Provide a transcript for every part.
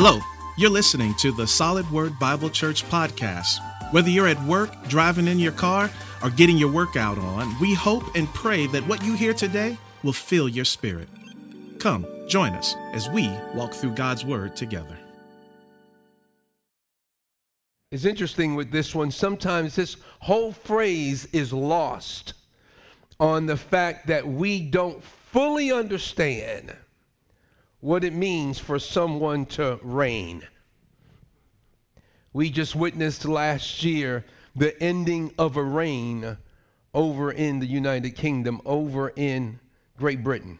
Hello, you're listening to the Solid Word Bible Church podcast. Whether you're at work, driving in your car, or getting your workout on, we hope and pray that what you hear today will fill your spirit. Come, join us as we walk through God's Word together. It's interesting with this one. Sometimes this whole phrase is lost on the fact that we don't fully understand what it means for someone to reign. We just witnessed last year the ending of a reign over in the United Kingdom, over in Great Britain.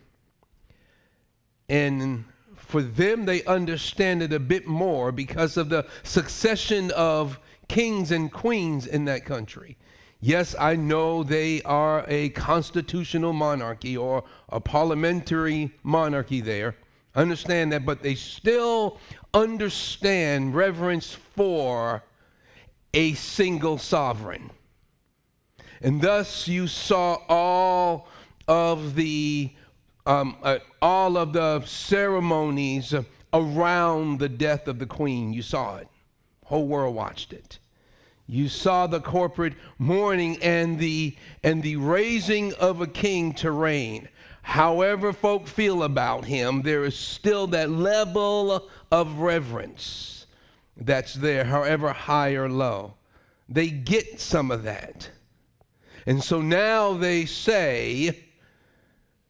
And for them, they understand it a bit more because of the succession of kings and queens in that country. Yes, I know they are a constitutional monarchy or a parliamentary monarchy there. Understand that, but they still understand reverence for a single sovereign. And thus you saw all of the um, uh, all of the ceremonies around the death of the queen. You saw it. Whole world watched it. You saw the corporate mourning and the and the raising of a king to reign. However folk feel about him, there is still that level of reverence that's there, however high or low. They get some of that. And so now they say,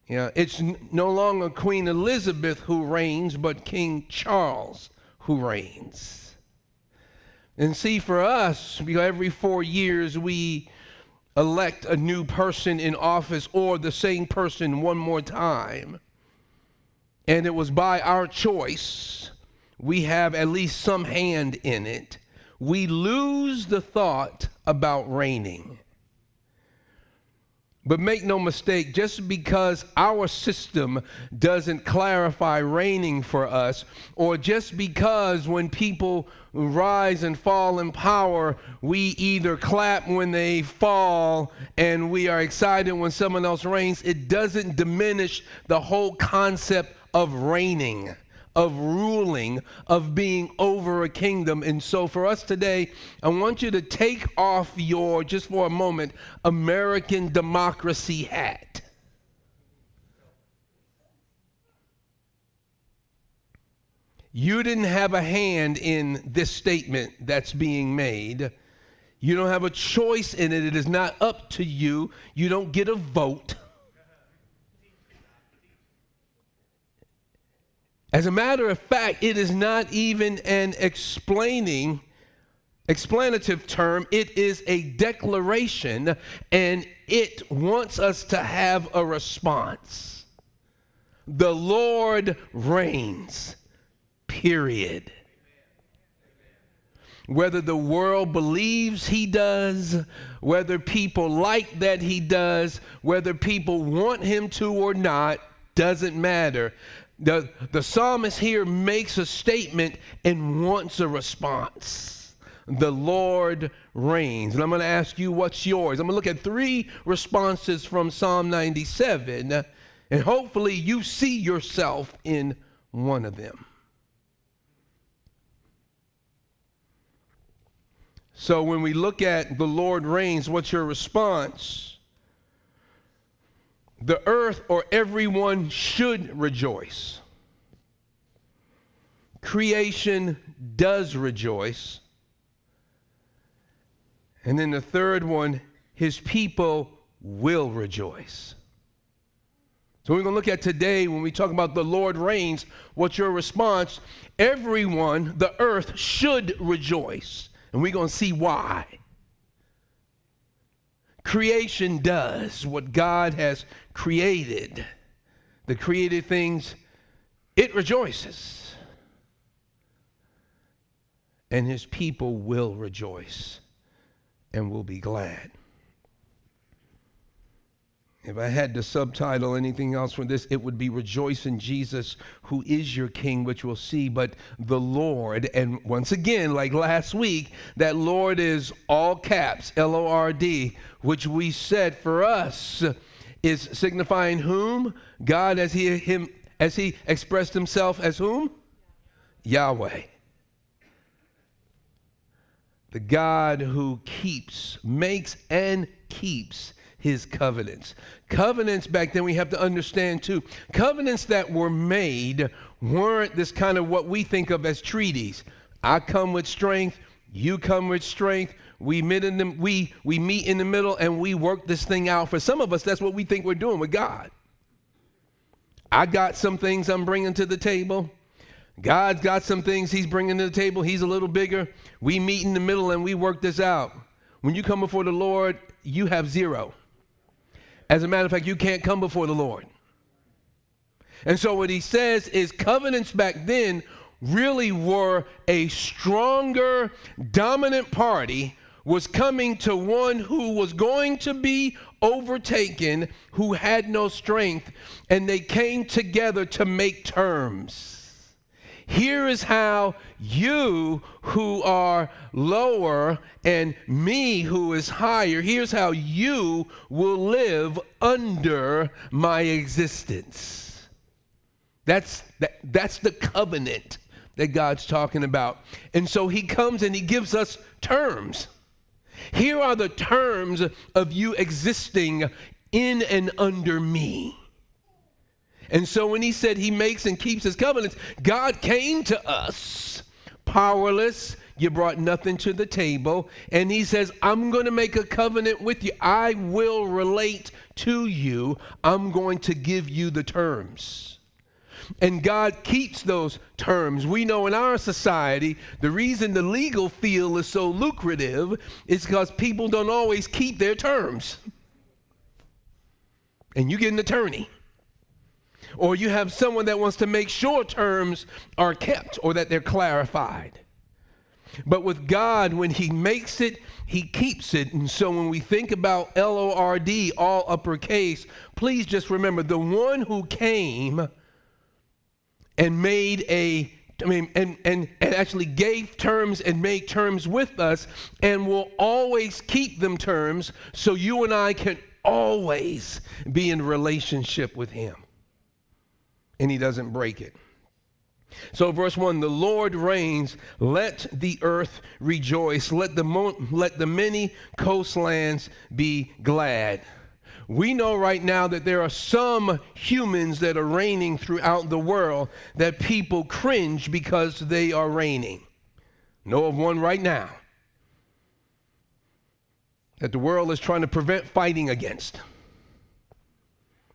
you know, it's no longer Queen Elizabeth who reigns, but King Charles who reigns. And see, for us, every four years we elect a new person in office or the same person one more time. And it was by our choice. We have at least some hand in it. We lose the thought about reigning. But make no mistake, just because our system doesn't clarify reigning for us, or just because when people rise and fall in power, we either clap when they fall and we are excited when someone else reigns, it doesn't diminish the whole concept of reigning of ruling, of being over a kingdom. And so for us today, I want you to take off your, just for a moment, American democracy hat. You didn't have a hand in this statement that's being made. You don't have a choice in it. It is not up to you. You don't get a vote. As a matter of fact, it is not even an explaining, explanative term. It is a declaration, and it wants us to have a response. The Lord reigns, period. Whether the world believes he does, whether people like that he does, whether people want him to or not, doesn't matter. The, the psalmist here makes a statement and wants a response. The Lord reigns. And I'm going to ask you, what's yours? I'm going to look at three responses from Psalm 97, and hopefully you see yourself in one of them. So when we look at the Lord reigns, what's your response? The earth or everyone should rejoice. Creation does rejoice. And then the third one, his people will rejoice. So we're going to look at today when we talk about the Lord reigns, what's your response? Everyone, the earth should rejoice. And we're going to see why creation does, what God has created, the created things, it rejoices. And his people will rejoice and will be glad. If I had to subtitle anything else from this, it would be Rejoice in Jesus, who is your King, which we'll see, but the Lord. And once again, like last week, that Lord is all caps, L O R D, which we said for us is signifying whom? God as he, him, as he expressed himself as whom? Yahweh. The God who keeps, makes, and keeps his covenants. Covenants back then, we have to understand too, covenants that were made weren't this kind of what we think of as treaties. I come with strength, you come with strength. We meet in the, we, we meet in the middle and we work this thing out. For some of us, that's what we think we're doing with God. I got some things I'm bringing to the table. God's got some things he's bringing to the table. He's a little bigger. We meet in the middle and we work this out. When you come before the Lord, you have zero. As a matter of fact, you can't come before the Lord. And so what he says is covenants back then really were a stronger, dominant party was coming to one who was going to be overtaken, who had no strength, and they came together to make terms. Here is how you who are lower and me who is higher, here's how you will live under my existence. That's, that, that's the covenant that God's talking about. And so he comes and he gives us terms. Here are the terms of you existing in and under me. And so when he said he makes and keeps his covenants, God came to us powerless. You brought nothing to the table. And he says, I'm going to make a covenant with you. I will relate to you. I'm going to give you the terms. And God keeps those terms. We know in our society, the reason the legal field is so lucrative is because people don't always keep their terms. And you get an attorney or you have someone that wants to make sure terms are kept or that they're clarified. But with God, when He makes it, He keeps it. And so when we think about L O R D, all uppercase, please just remember the one who came and made a I mean, and, and, and actually gave terms and made terms with us and will always keep them terms so you and I can always be in relationship with Him and he doesn't break it. So, verse 1 the Lord reigns, let the earth rejoice, let the, mo- let the many coastlands be glad. We know right now that there are some humans that are reigning throughout the world that people cringe because they are reigning. Know of one right now that the world is trying to prevent fighting against.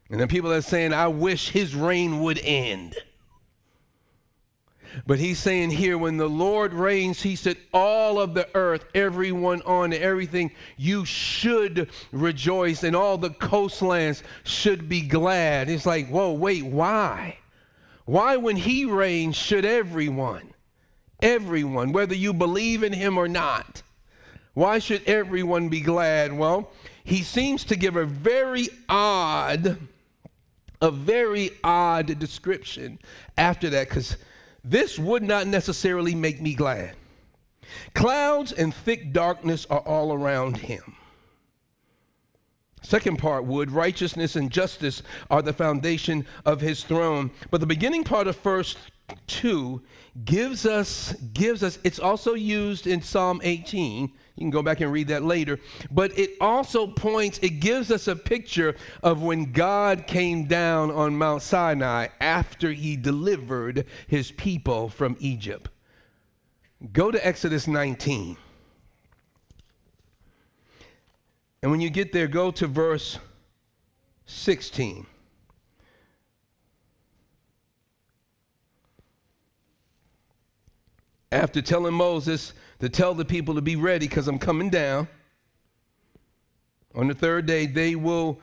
And then people are saying, I wish his reign would end. But he's saying here, when the Lord reigns, he said, all of the earth, everyone on everything, you should rejoice, and all the coastlands should be glad. It's like, whoa, wait, why? Why, when he reigns, should everyone, everyone, whether you believe in him or not, why should everyone be glad? Well, he seems to give a very odd a very odd description after that because this would not necessarily make me glad. Clouds and thick darkness are all around him. Second part would righteousness and justice are the foundation of his throne. But the beginning part of first 2 gives us gives us it's also used in Psalm 18 you can go back and read that later. But it also points, it gives us a picture of when God came down on Mount Sinai after he delivered his people from Egypt. Go to Exodus 19. And when you get there, go to verse 16. After telling Moses, to tell the people to be ready because I'm coming down. On the third day, they will,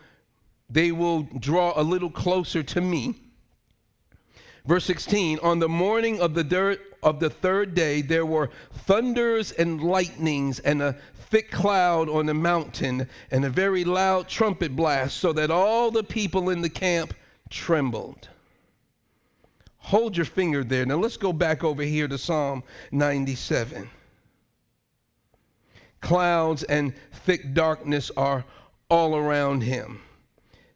they will draw a little closer to me. Verse 16 On the morning of the, dirt, of the third day, there were thunders and lightnings and a thick cloud on the mountain and a very loud trumpet blast, so that all the people in the camp trembled. Hold your finger there. Now let's go back over here to Psalm 97 clouds and thick darkness are all around him.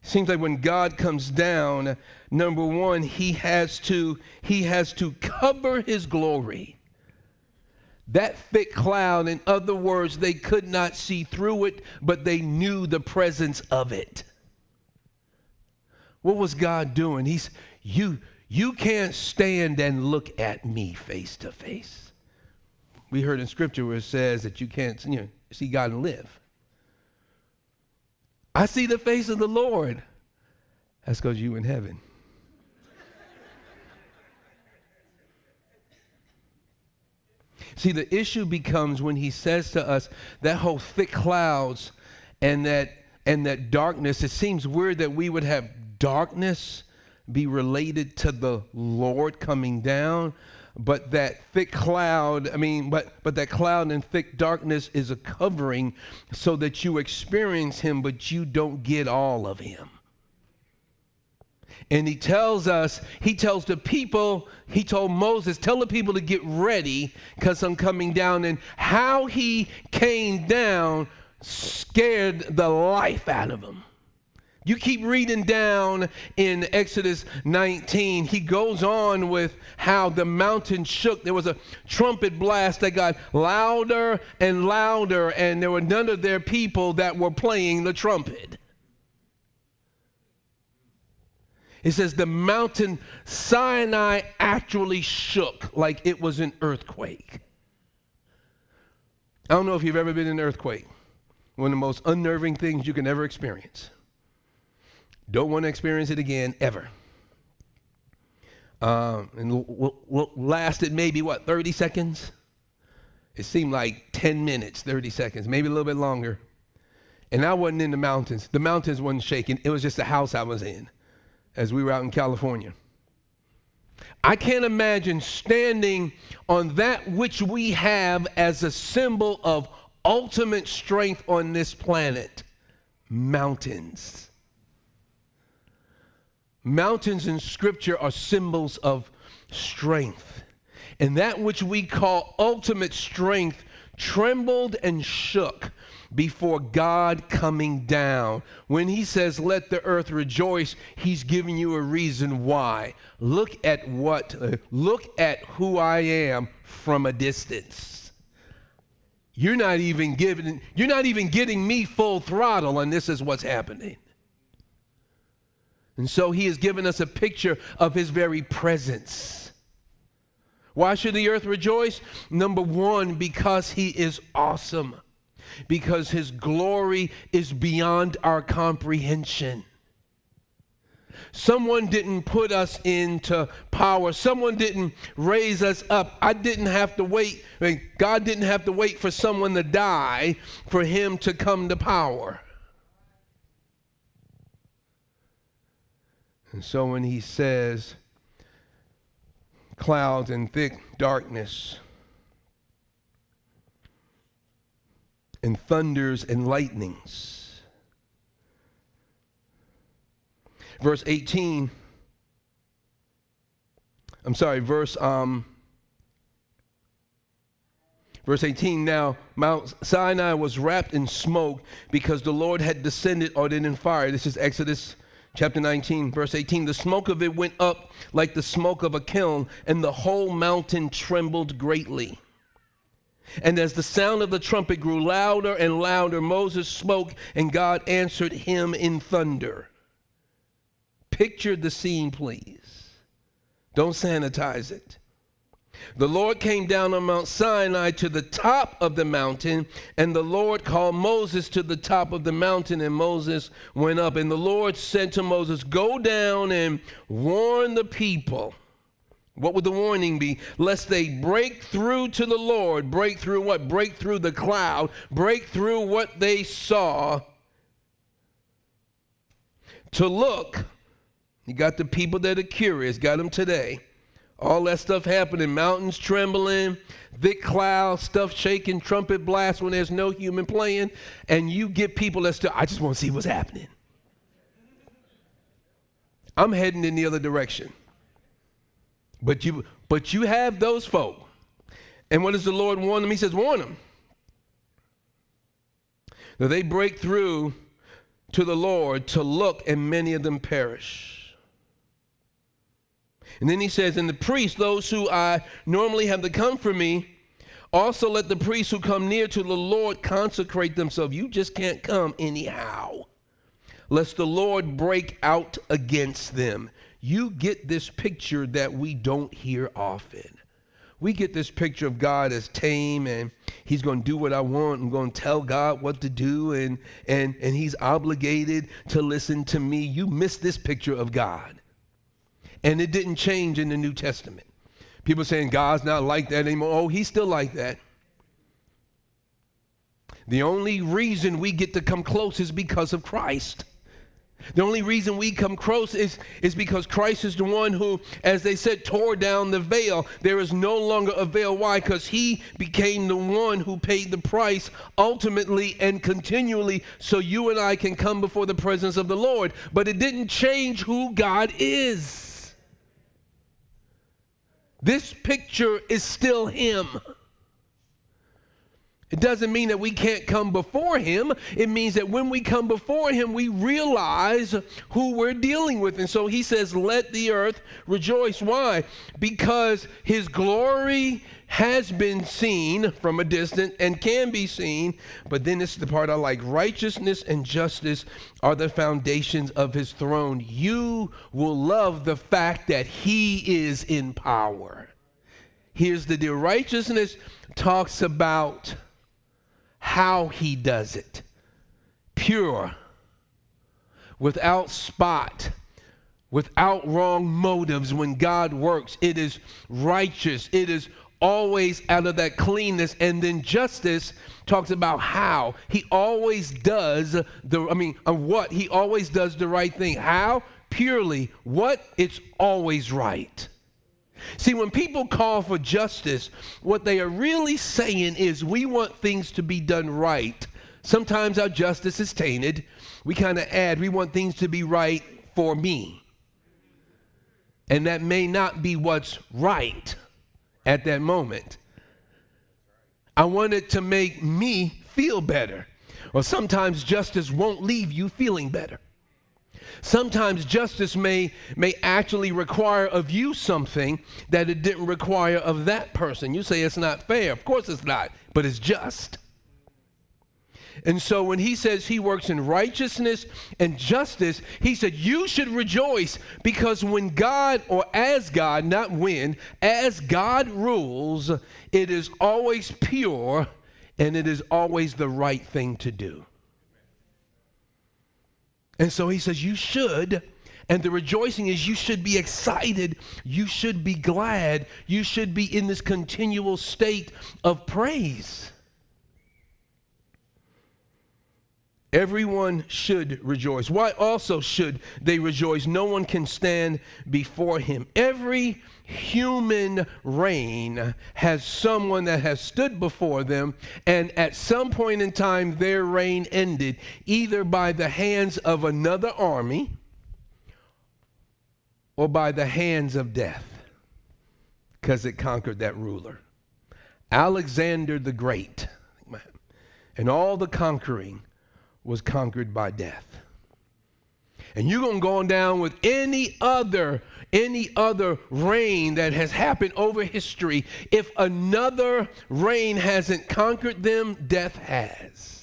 Seems like when God comes down, number one, he has to he has to cover his glory. That thick cloud, in other words, they could not see through it, but they knew the presence of it. What was God doing? He's you you can't stand and look at me face to face. We heard in scripture where it says that you can't you know, see God and live. I see the face of the Lord. That's because you in heaven. See, the issue becomes when he says to us that whole thick clouds and that and that darkness, it seems weird that we would have darkness be related to the Lord coming down, but that thick cloud, I mean, but but that cloud and thick darkness is a covering so that you experience him, but you don't get all of him. And he tells us, he tells the people, he told Moses, tell the people to get ready because I'm coming down. And how he came down scared the life out of them. You keep reading down in Exodus 19. He goes on with how the mountain shook. There was a trumpet blast that got louder and louder, and there were none of their people that were playing the trumpet. It says the mountain Sinai actually shook like it was an earthquake. I don't know if you've ever been in an earthquake. One of the most unnerving things you can ever experience. Don't want to experience it again ever. Um, and l- l- lasted maybe what 30 seconds. It seemed like 10 minutes, 30 seconds, maybe a little bit longer. And I wasn't in the mountains. The mountains wasn't shaking. It was just the house I was in as we were out in California. I can't imagine standing on that which we have as a symbol of ultimate strength on this planet mountains. Mountains in Scripture are symbols of strength. And that which we call ultimate strength trembled and shook before God coming down. When he says, Let the earth rejoice, he's giving you a reason why. Look at what, uh, look at who I am from a distance. You're not even giving, you're not even getting me full throttle, and this is what's happening. And so he has given us a picture of his very presence. Why should the earth rejoice? Number one, because he is awesome, because his glory is beyond our comprehension. Someone didn't put us into power. Someone didn't raise us up. I didn't have to wait. I mean, God didn't have to wait for someone to die for him to come to power. And so when he says, clouds and thick darkness, and thunders and lightnings. Verse 18, I'm sorry, verse um, Verse 18 Now Mount Sinai was wrapped in smoke because the Lord had descended on it in fire. This is Exodus chapter 19, verse 18 The smoke of it went up like the smoke of a kiln, and the whole mountain trembled greatly. And as the sound of the trumpet grew louder and louder, Moses spoke, and God answered him in thunder. Picture the scene, please. Don't sanitize it. The Lord came down on Mount Sinai to the top of the mountain, and the Lord called Moses to the top of the mountain, and Moses went up. And the Lord said to Moses, Go down and warn the people. What would the warning be? Lest they break through to the Lord. Break through what? Break through the cloud. Break through what they saw. To look. You got the people that are curious, got them today all that stuff happening, mountains trembling, thick clouds, stuff shaking, trumpet blast when there's no human playing, and you get people that still, I just want to see what's happening. I'm heading in the other direction. But you but you have those folk. And what does the Lord warn them? He says, warn them. That they break through to the Lord to look, and many of them perish. And then he says, And the priests, those who I normally have to come for me, also let the priests who come near to the Lord consecrate themselves. You just can't come anyhow, lest the Lord break out against them. You get this picture that we don't hear often we get this picture of God as tame and he's going to do what I want. I'm going to tell God what to do and and and he's obligated to listen to me. You miss this picture of God. And it didn't change in the New Testament. People saying God's not like that anymore. Oh, he's still like that. The only reason we get to come close is because of Christ. The only reason we come close is, is because Christ is the one who, as they said, tore down the veil. There is no longer a veil. Why? Because he became the one who paid the price ultimately and continually so you and I can come before the presence of the Lord. But it didn't change who God is. This picture is still him. It doesn't mean that we can't come before Him. It means that when we come before Him, we realize who we're dealing with. And so He says, Let the earth rejoice. Why? Because His glory has been seen from a distance and can be seen. But then is the part I like righteousness and justice are the foundations of His throne. You will love the fact that He is in power. Here's the deal righteousness talks about how he does it pure, without spot, without wrong motives. When God works, it is righteous, it is always out of that cleanness. And then justice talks about how he always does the, I mean, what? He always does the right thing. How? Purely. What? It's always right. See, when people call for justice, what they are really saying is we want things to be done right. Sometimes our justice is tainted. We kind of add, we want things to be right for me. And that may not be what's right at that moment. I wanted to make me feel better. Or sometimes justice won't leave you feeling better. Sometimes justice may, may actually require of you something that it didn't require of that person. You say it's not fair. Of course it's not, but it's just. And so when he says he works in righteousness and justice, he said, You should rejoice because when God, or as God, not when, as God rules, it is always pure and it is always the right thing to do. And so he says, You should. And the rejoicing is you should be excited. You should be glad. You should be in this continual state of praise. Everyone should rejoice. Why also should they rejoice? No one can stand before him. Every human reign has someone that has stood before them, and at some point in time, their reign ended either by the hands of another army or by the hands of death because it conquered that ruler. Alexander the Great and all the conquering was conquered by death. And you're going to go on down with any other any other reign that has happened over history. If another reign hasn't conquered them, death has.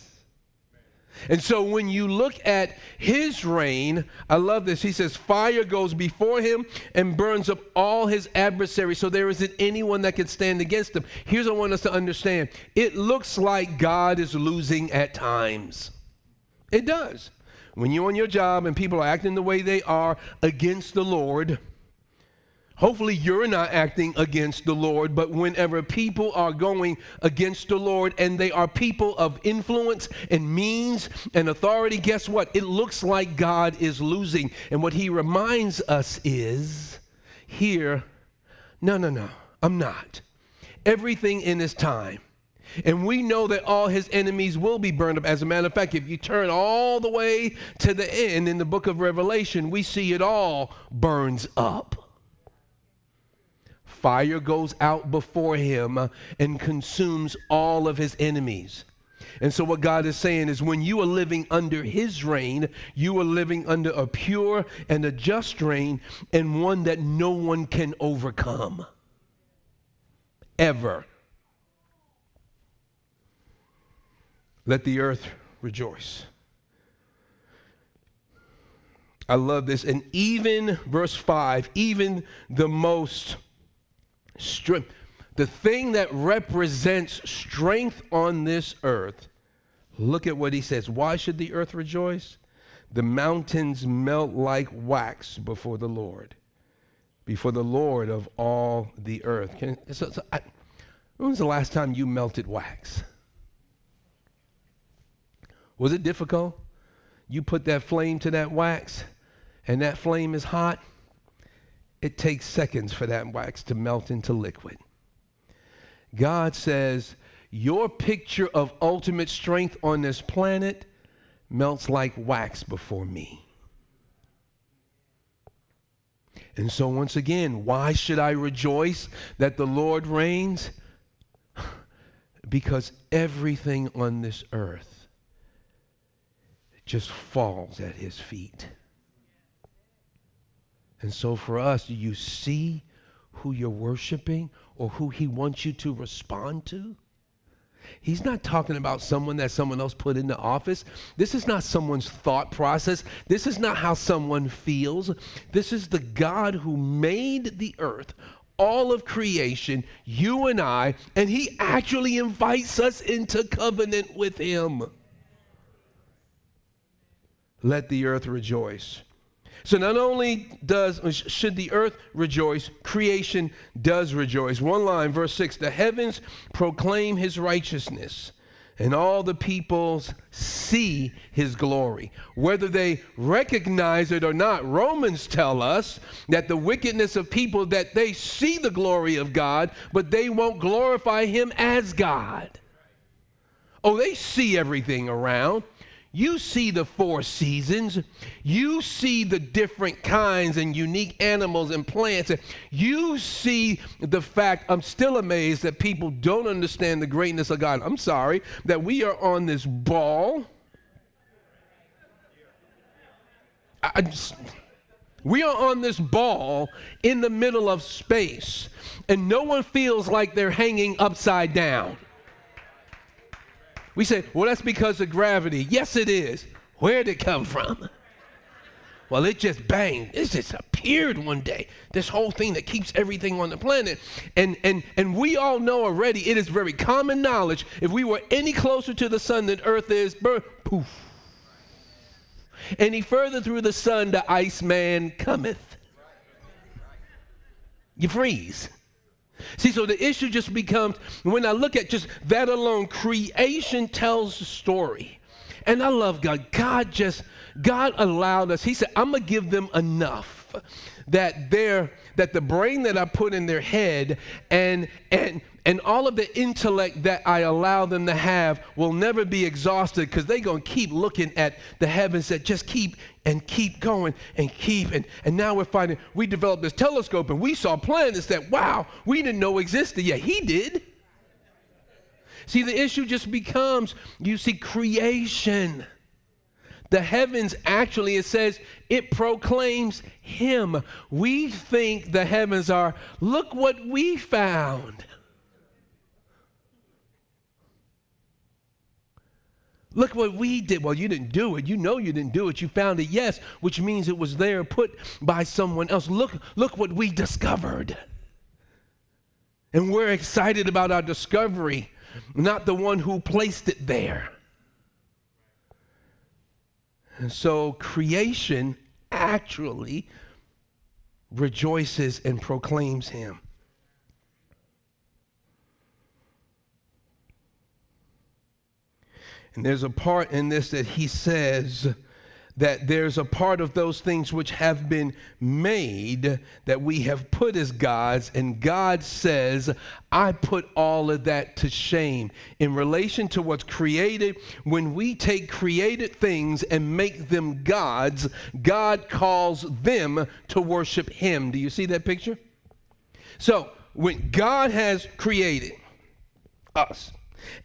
And so when you look at his reign, I love this. He says, Fire goes before him and burns up all his adversaries. So there isn't anyone that can stand against him. Here's what I want us to understand it looks like God is losing at times. It does. When you're on your job and people are acting the way they are against the Lord, hopefully you're not acting against the Lord, but whenever people are going against the Lord and they are people of influence and means and authority, guess what? It looks like God is losing. And what he reminds us is here, no, no, no, I'm not. Everything in his time and we know that all his enemies will be burned up. As a matter of fact, if you turn all the way to the end in the book of Revelation, we see it all burns up. Fire goes out before him and consumes all of his enemies. And so, what God is saying is when you are living under His reign, you are living under a pure and a just reign and one that no one can overcome. Ever. Let the earth rejoice. I love this. And even, verse 5, even the most strength, the thing that represents strength on this earth, look at what he says. Why should the earth rejoice? The mountains melt like wax before the Lord, before the Lord of all the earth. Can, so, so I, when was the last time you melted wax? Was it difficult? You put that flame to that wax, and that flame is hot. It takes seconds for that wax to melt into liquid. God says, Your picture of ultimate strength on this planet melts like wax before me. And so, once again, why should I rejoice that the Lord reigns? because everything on this earth just falls at his feet. And so for us, do you see who you're worshiping or who he wants you to respond to? He's not talking about someone that someone else put in the office. This is not someone's thought process. This is not how someone feels. This is the God who made the earth, all of creation, you and I, and he actually invites us into covenant with him let the earth rejoice. So not only does should the earth rejoice, creation does rejoice. One line, verse 6, the heavens proclaim his righteousness, and all the peoples see his glory. Whether they recognize it or not, Romans tell us that the wickedness of people that they see the glory of God, but they won't glorify him as God. Oh, they see everything around. You see the four seasons. You see the different kinds and unique animals and plants. You see the fact, I'm still amazed that people don't understand the greatness of God. I'm sorry that we are on this ball. Just, we are on this ball in the middle of space, and no one feels like they're hanging upside down. We say, well, that's because of gravity. Yes, it is. Where'd it come from? Well, it just banged. It just appeared one day. This whole thing that keeps everything on the planet. And, and, and we all know already, it is very common knowledge. If we were any closer to the sun than Earth is, poof. Any further through the sun, the Iceman cometh. You freeze. See, so the issue just becomes when I look at just that alone, creation tells the story. And I love God. God just, God allowed us, He said, I'm going to give them enough that they're, that the brain that I put in their head and, and, and all of the intellect that I allow them to have will never be exhausted because they're going to keep looking at the heavens that just keep and keep going and keep. And, and now we're finding we developed this telescope and we saw planets that, wow, we didn't know existed yet. He did. See, the issue just becomes you see, creation. The heavens actually, it says, it proclaims Him. We think the heavens are, look what we found. Look what we did. Well, you didn't do it. You know you didn't do it. You found it, yes, which means it was there put by someone else. Look, look what we discovered. And we're excited about our discovery, not the one who placed it there. And so creation actually rejoices and proclaims him. And there's a part in this that he says that there's a part of those things which have been made that we have put as gods, and God says, I put all of that to shame. In relation to what's created, when we take created things and make them gods, God calls them to worship Him. Do you see that picture? So, when God has created us,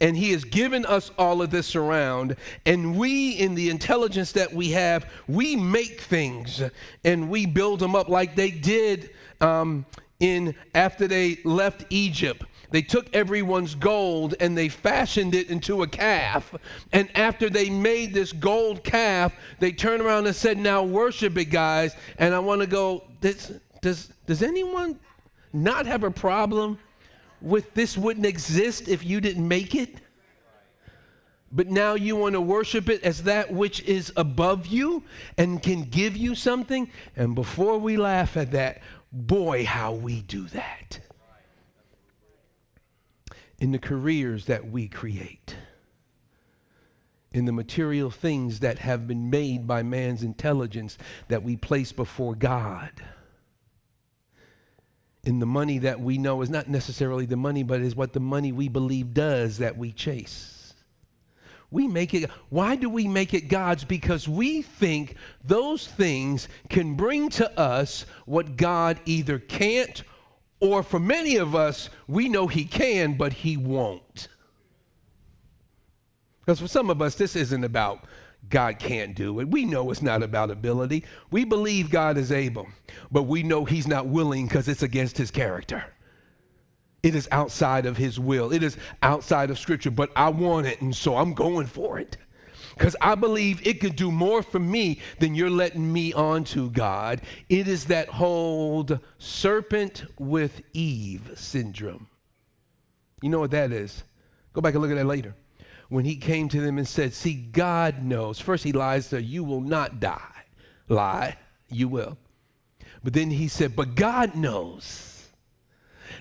And he has given us all of this around. And we, in the intelligence that we have, we make things and we build them up like they did um, in after they left Egypt. They took everyone's gold and they fashioned it into a calf. And after they made this gold calf, they turned around and said, Now worship it, guys. And I want to go, does, does, does anyone not have a problem with this wouldn't exist if you didn't make it? But now you want to worship it as that which is above you and can give you something? And before we laugh at that, boy, how we do that in the careers that we create, in the material things that have been made by man's intelligence that we place before God, in the money that we know is not necessarily the money, but is what the money we believe does that we chase. We make it, why do we make it God's? Because we think those things can bring to us what God either can't or for many of us, we know He can, but He won't. Because for some of us, this isn't about God can't do it. We know it's not about ability. We believe God is able, but we know He's not willing because it's against His character. It is outside of His will, it is outside of Scripture, but I want it, and so I'm going for it because I believe it could do more for me than you're letting me onto, God. It is that whole serpent with Eve syndrome. You know what that is? Go back and look at that later. When he came to them and said, See, God knows. First, he lies to you will not die. Lie, you will. But then he said, But God knows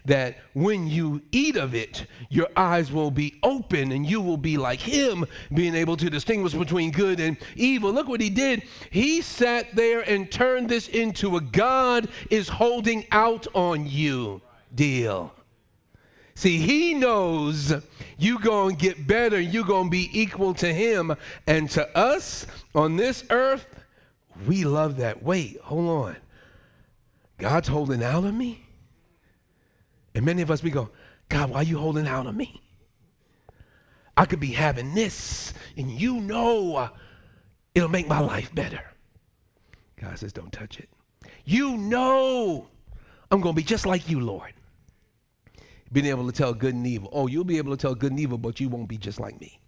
that when you eat of it, your eyes will be open and you will be like him, being able to distinguish between good and evil. Look what he did. He sat there and turned this into a God is holding out on you deal. See, he knows you going to get better, you going to be equal to him. And to us on this earth, we love that. Wait, hold on. God's holding out on me? And many of us, we go, God, why are you holding out on me? I could be having this, and you know uh, it'll make my life better. God says, don't touch it. You know I'm going to be just like you, Lord. Being able to tell good and evil. Oh, you'll be able to tell good and evil, but you won't be just like me.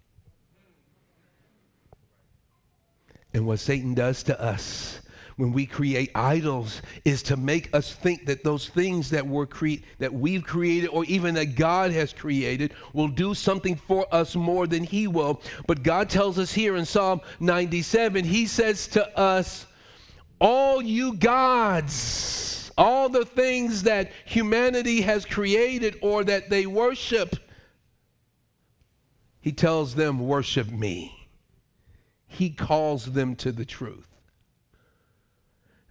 And what Satan does to us when we create idols is to make us think that those things that were cre- that we've created or even that God has created will do something for us more than he will. But God tells us here in Psalm 97, he says to us, all you gods, all the things that humanity has created or that they worship, he tells them, worship me. He calls them to the truth.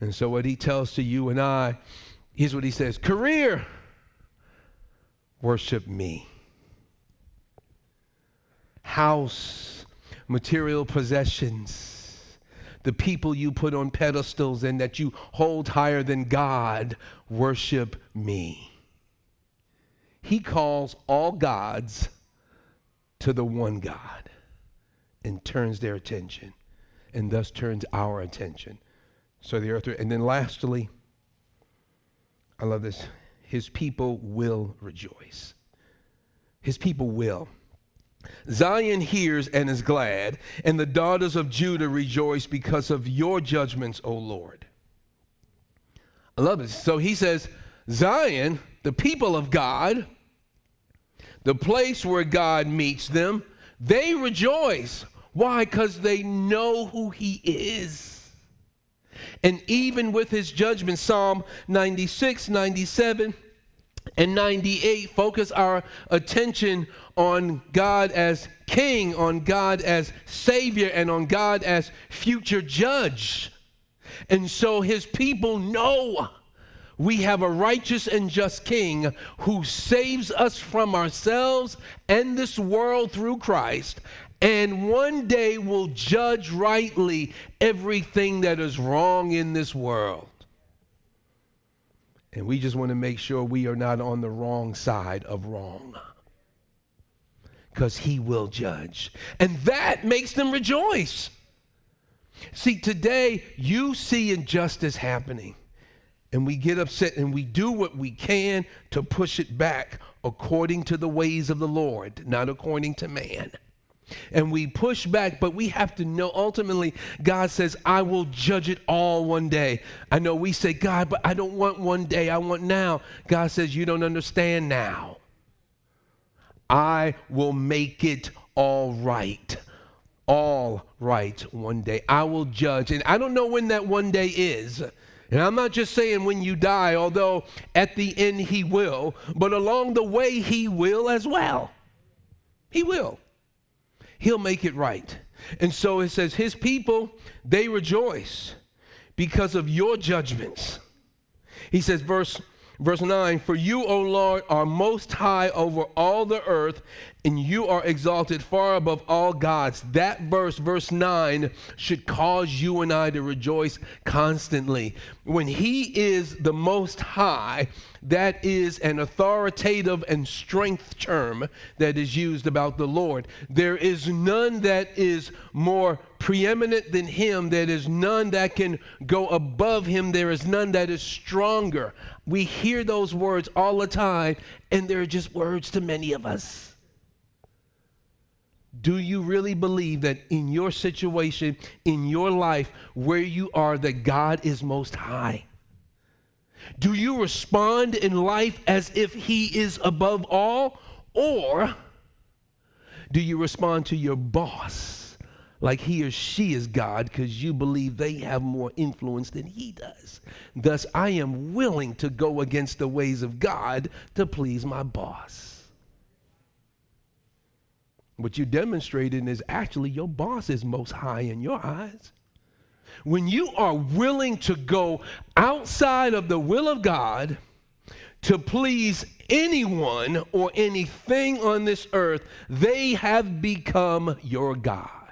And so, what he tells to you and I, here's what he says Career, worship me. House, material possessions, the people you put on pedestals and that you hold higher than God, worship me. He calls all gods to the one God and turns their attention, and thus turns our attention so the earth, and then lastly, I love this. His people will rejoice. His people will. Zion hears and is glad, and the daughters of Judah rejoice because of your judgments, O Lord. I love it. So he says, Zion, the people of God, the place where God meets them, they rejoice. Why? Because they know who he is. And even with his judgment, Psalm 96, 97, and 98 focus our attention on God as king, on God as savior, and on God as future judge. And so his people know we have a righteous and just king who saves us from ourselves and this world through Christ and one day will judge rightly everything that is wrong in this world. And we just want to make sure we are not on the wrong side of wrong. because he will judge. And that makes them rejoice. See, today you see injustice happening, and we get upset and we do what we can to push it back according to the ways of the Lord, not according to man. And we push back, but we have to know ultimately, God says, I will judge it all one day. I know we say, God, but I don't want one day, I want now. God says, You don't understand now. I will make it all right. All right one day. I will judge. And I don't know when that one day is. And I'm not just saying when you die, although at the end he will, but along the way he will as well. He will. He'll make it right. And so it says, His people, they rejoice because of your judgments. He says, verse Verse 9, for you, O Lord, are most high over all the earth, and you are exalted far above all gods. That verse, verse 9, should cause you and I to rejoice constantly. When He is the most high, that is an authoritative and strength term that is used about the Lord. There is none that is more preeminent than Him, there is none that can go above Him, there is none that is stronger. We hear those words all the time, and they're just words to many of us. Do you really believe that in your situation, in your life, where you are, that God is most high? Do you respond in life as if He is above all? Or do you respond to your boss like he or she is God because you believe they have more influence than He does? Thus, I am willing to go against the ways of God to please my boss. What you're demonstrating is actually your boss is most high in your eyes. When you are willing to go outside of the will of God to please anyone or anything on this earth, they have become your God.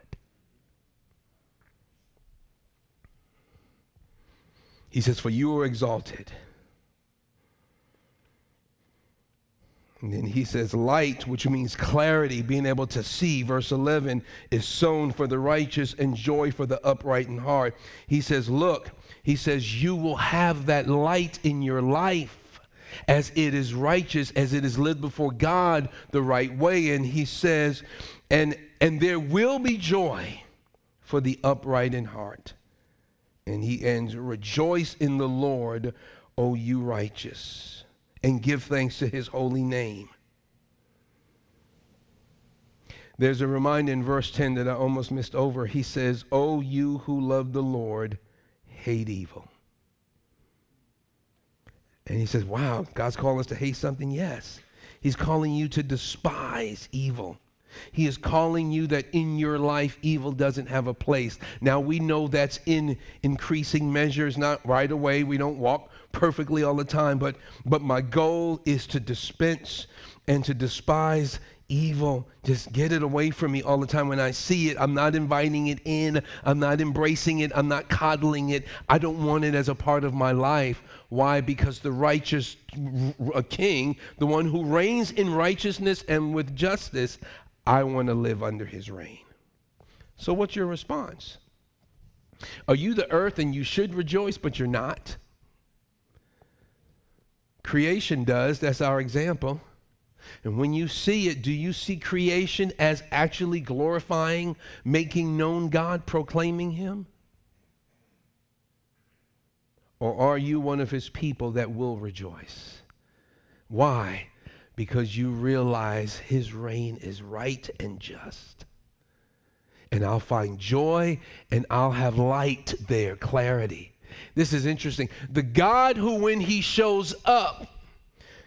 He says, For you are exalted And then he says, light, which means clarity, being able to see. Verse 11 is sown for the righteous and joy for the upright in heart. He says, look, he says, you will have that light in your life as it is righteous, as it is lived before God the right way. And he says, and, and there will be joy for the upright in heart. And he ends, rejoice in the Lord, O you righteous and give thanks to his holy name. There's a reminder in verse 10 that I almost missed over. He says, O you who love the Lord, hate evil. And he says, Wow, God's calling us to hate something? Yes. He's calling you to despise evil. He is calling you that in your life evil doesn't have a place. Now we know that's in increasing measures, not right away. We don't walk perfectly all the time, but but my goal is to dispense and to despise evil. Just get it away from me all the time. When I see it, I'm not inviting it in. I'm not embracing it. I'm not coddling it. I don't want it as a part of my life. Why? Because the righteous king, the one who reigns in righteousness and with justice, I want to live under his reign. So, what's your response? Are you the earth and you should rejoice, but you're not? Creation does, that's our example. And when you see it, do you see creation as actually glorifying, making known God, proclaiming Him? Or are you one of His people that will rejoice? Why? Because you realize his reign is right and just. And I'll find joy and I'll have light there, clarity. This is interesting. The God who, when he shows up,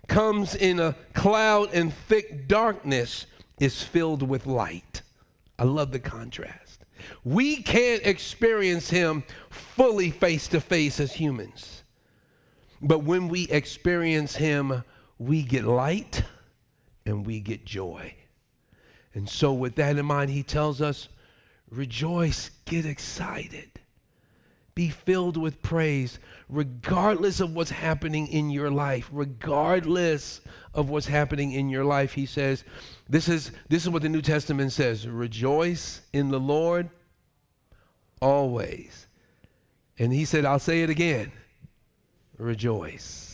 comes in a cloud and thick darkness is filled with light. I love the contrast. We can't experience him fully face to face as humans. But when we experience him we get light and we get joy. And so, with that in mind, he tells us rejoice, get excited. be filled with praise regardless of what's happening in your life regardless of what's happening in your life he says this is this is what the new testament says rejoice in the lord always and he said i'll say it again rejoice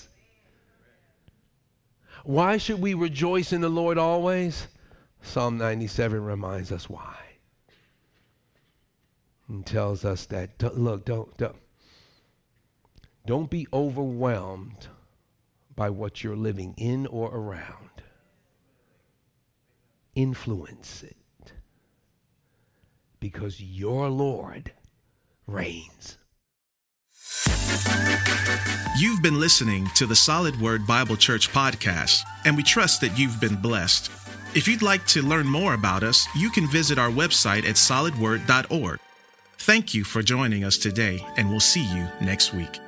why should we rejoice in the lord always? Psalm 97 reminds us why. And tells us that look don't, don't don't be overwhelmed by what you're living in or around. Influence it. Because your lord reigns You've been listening to the Solid Word Bible Church podcast, and we trust that you've been blessed. If you'd like to learn more about us, you can visit our website at solidword.org. Thank you for joining us today, and we'll see you next week.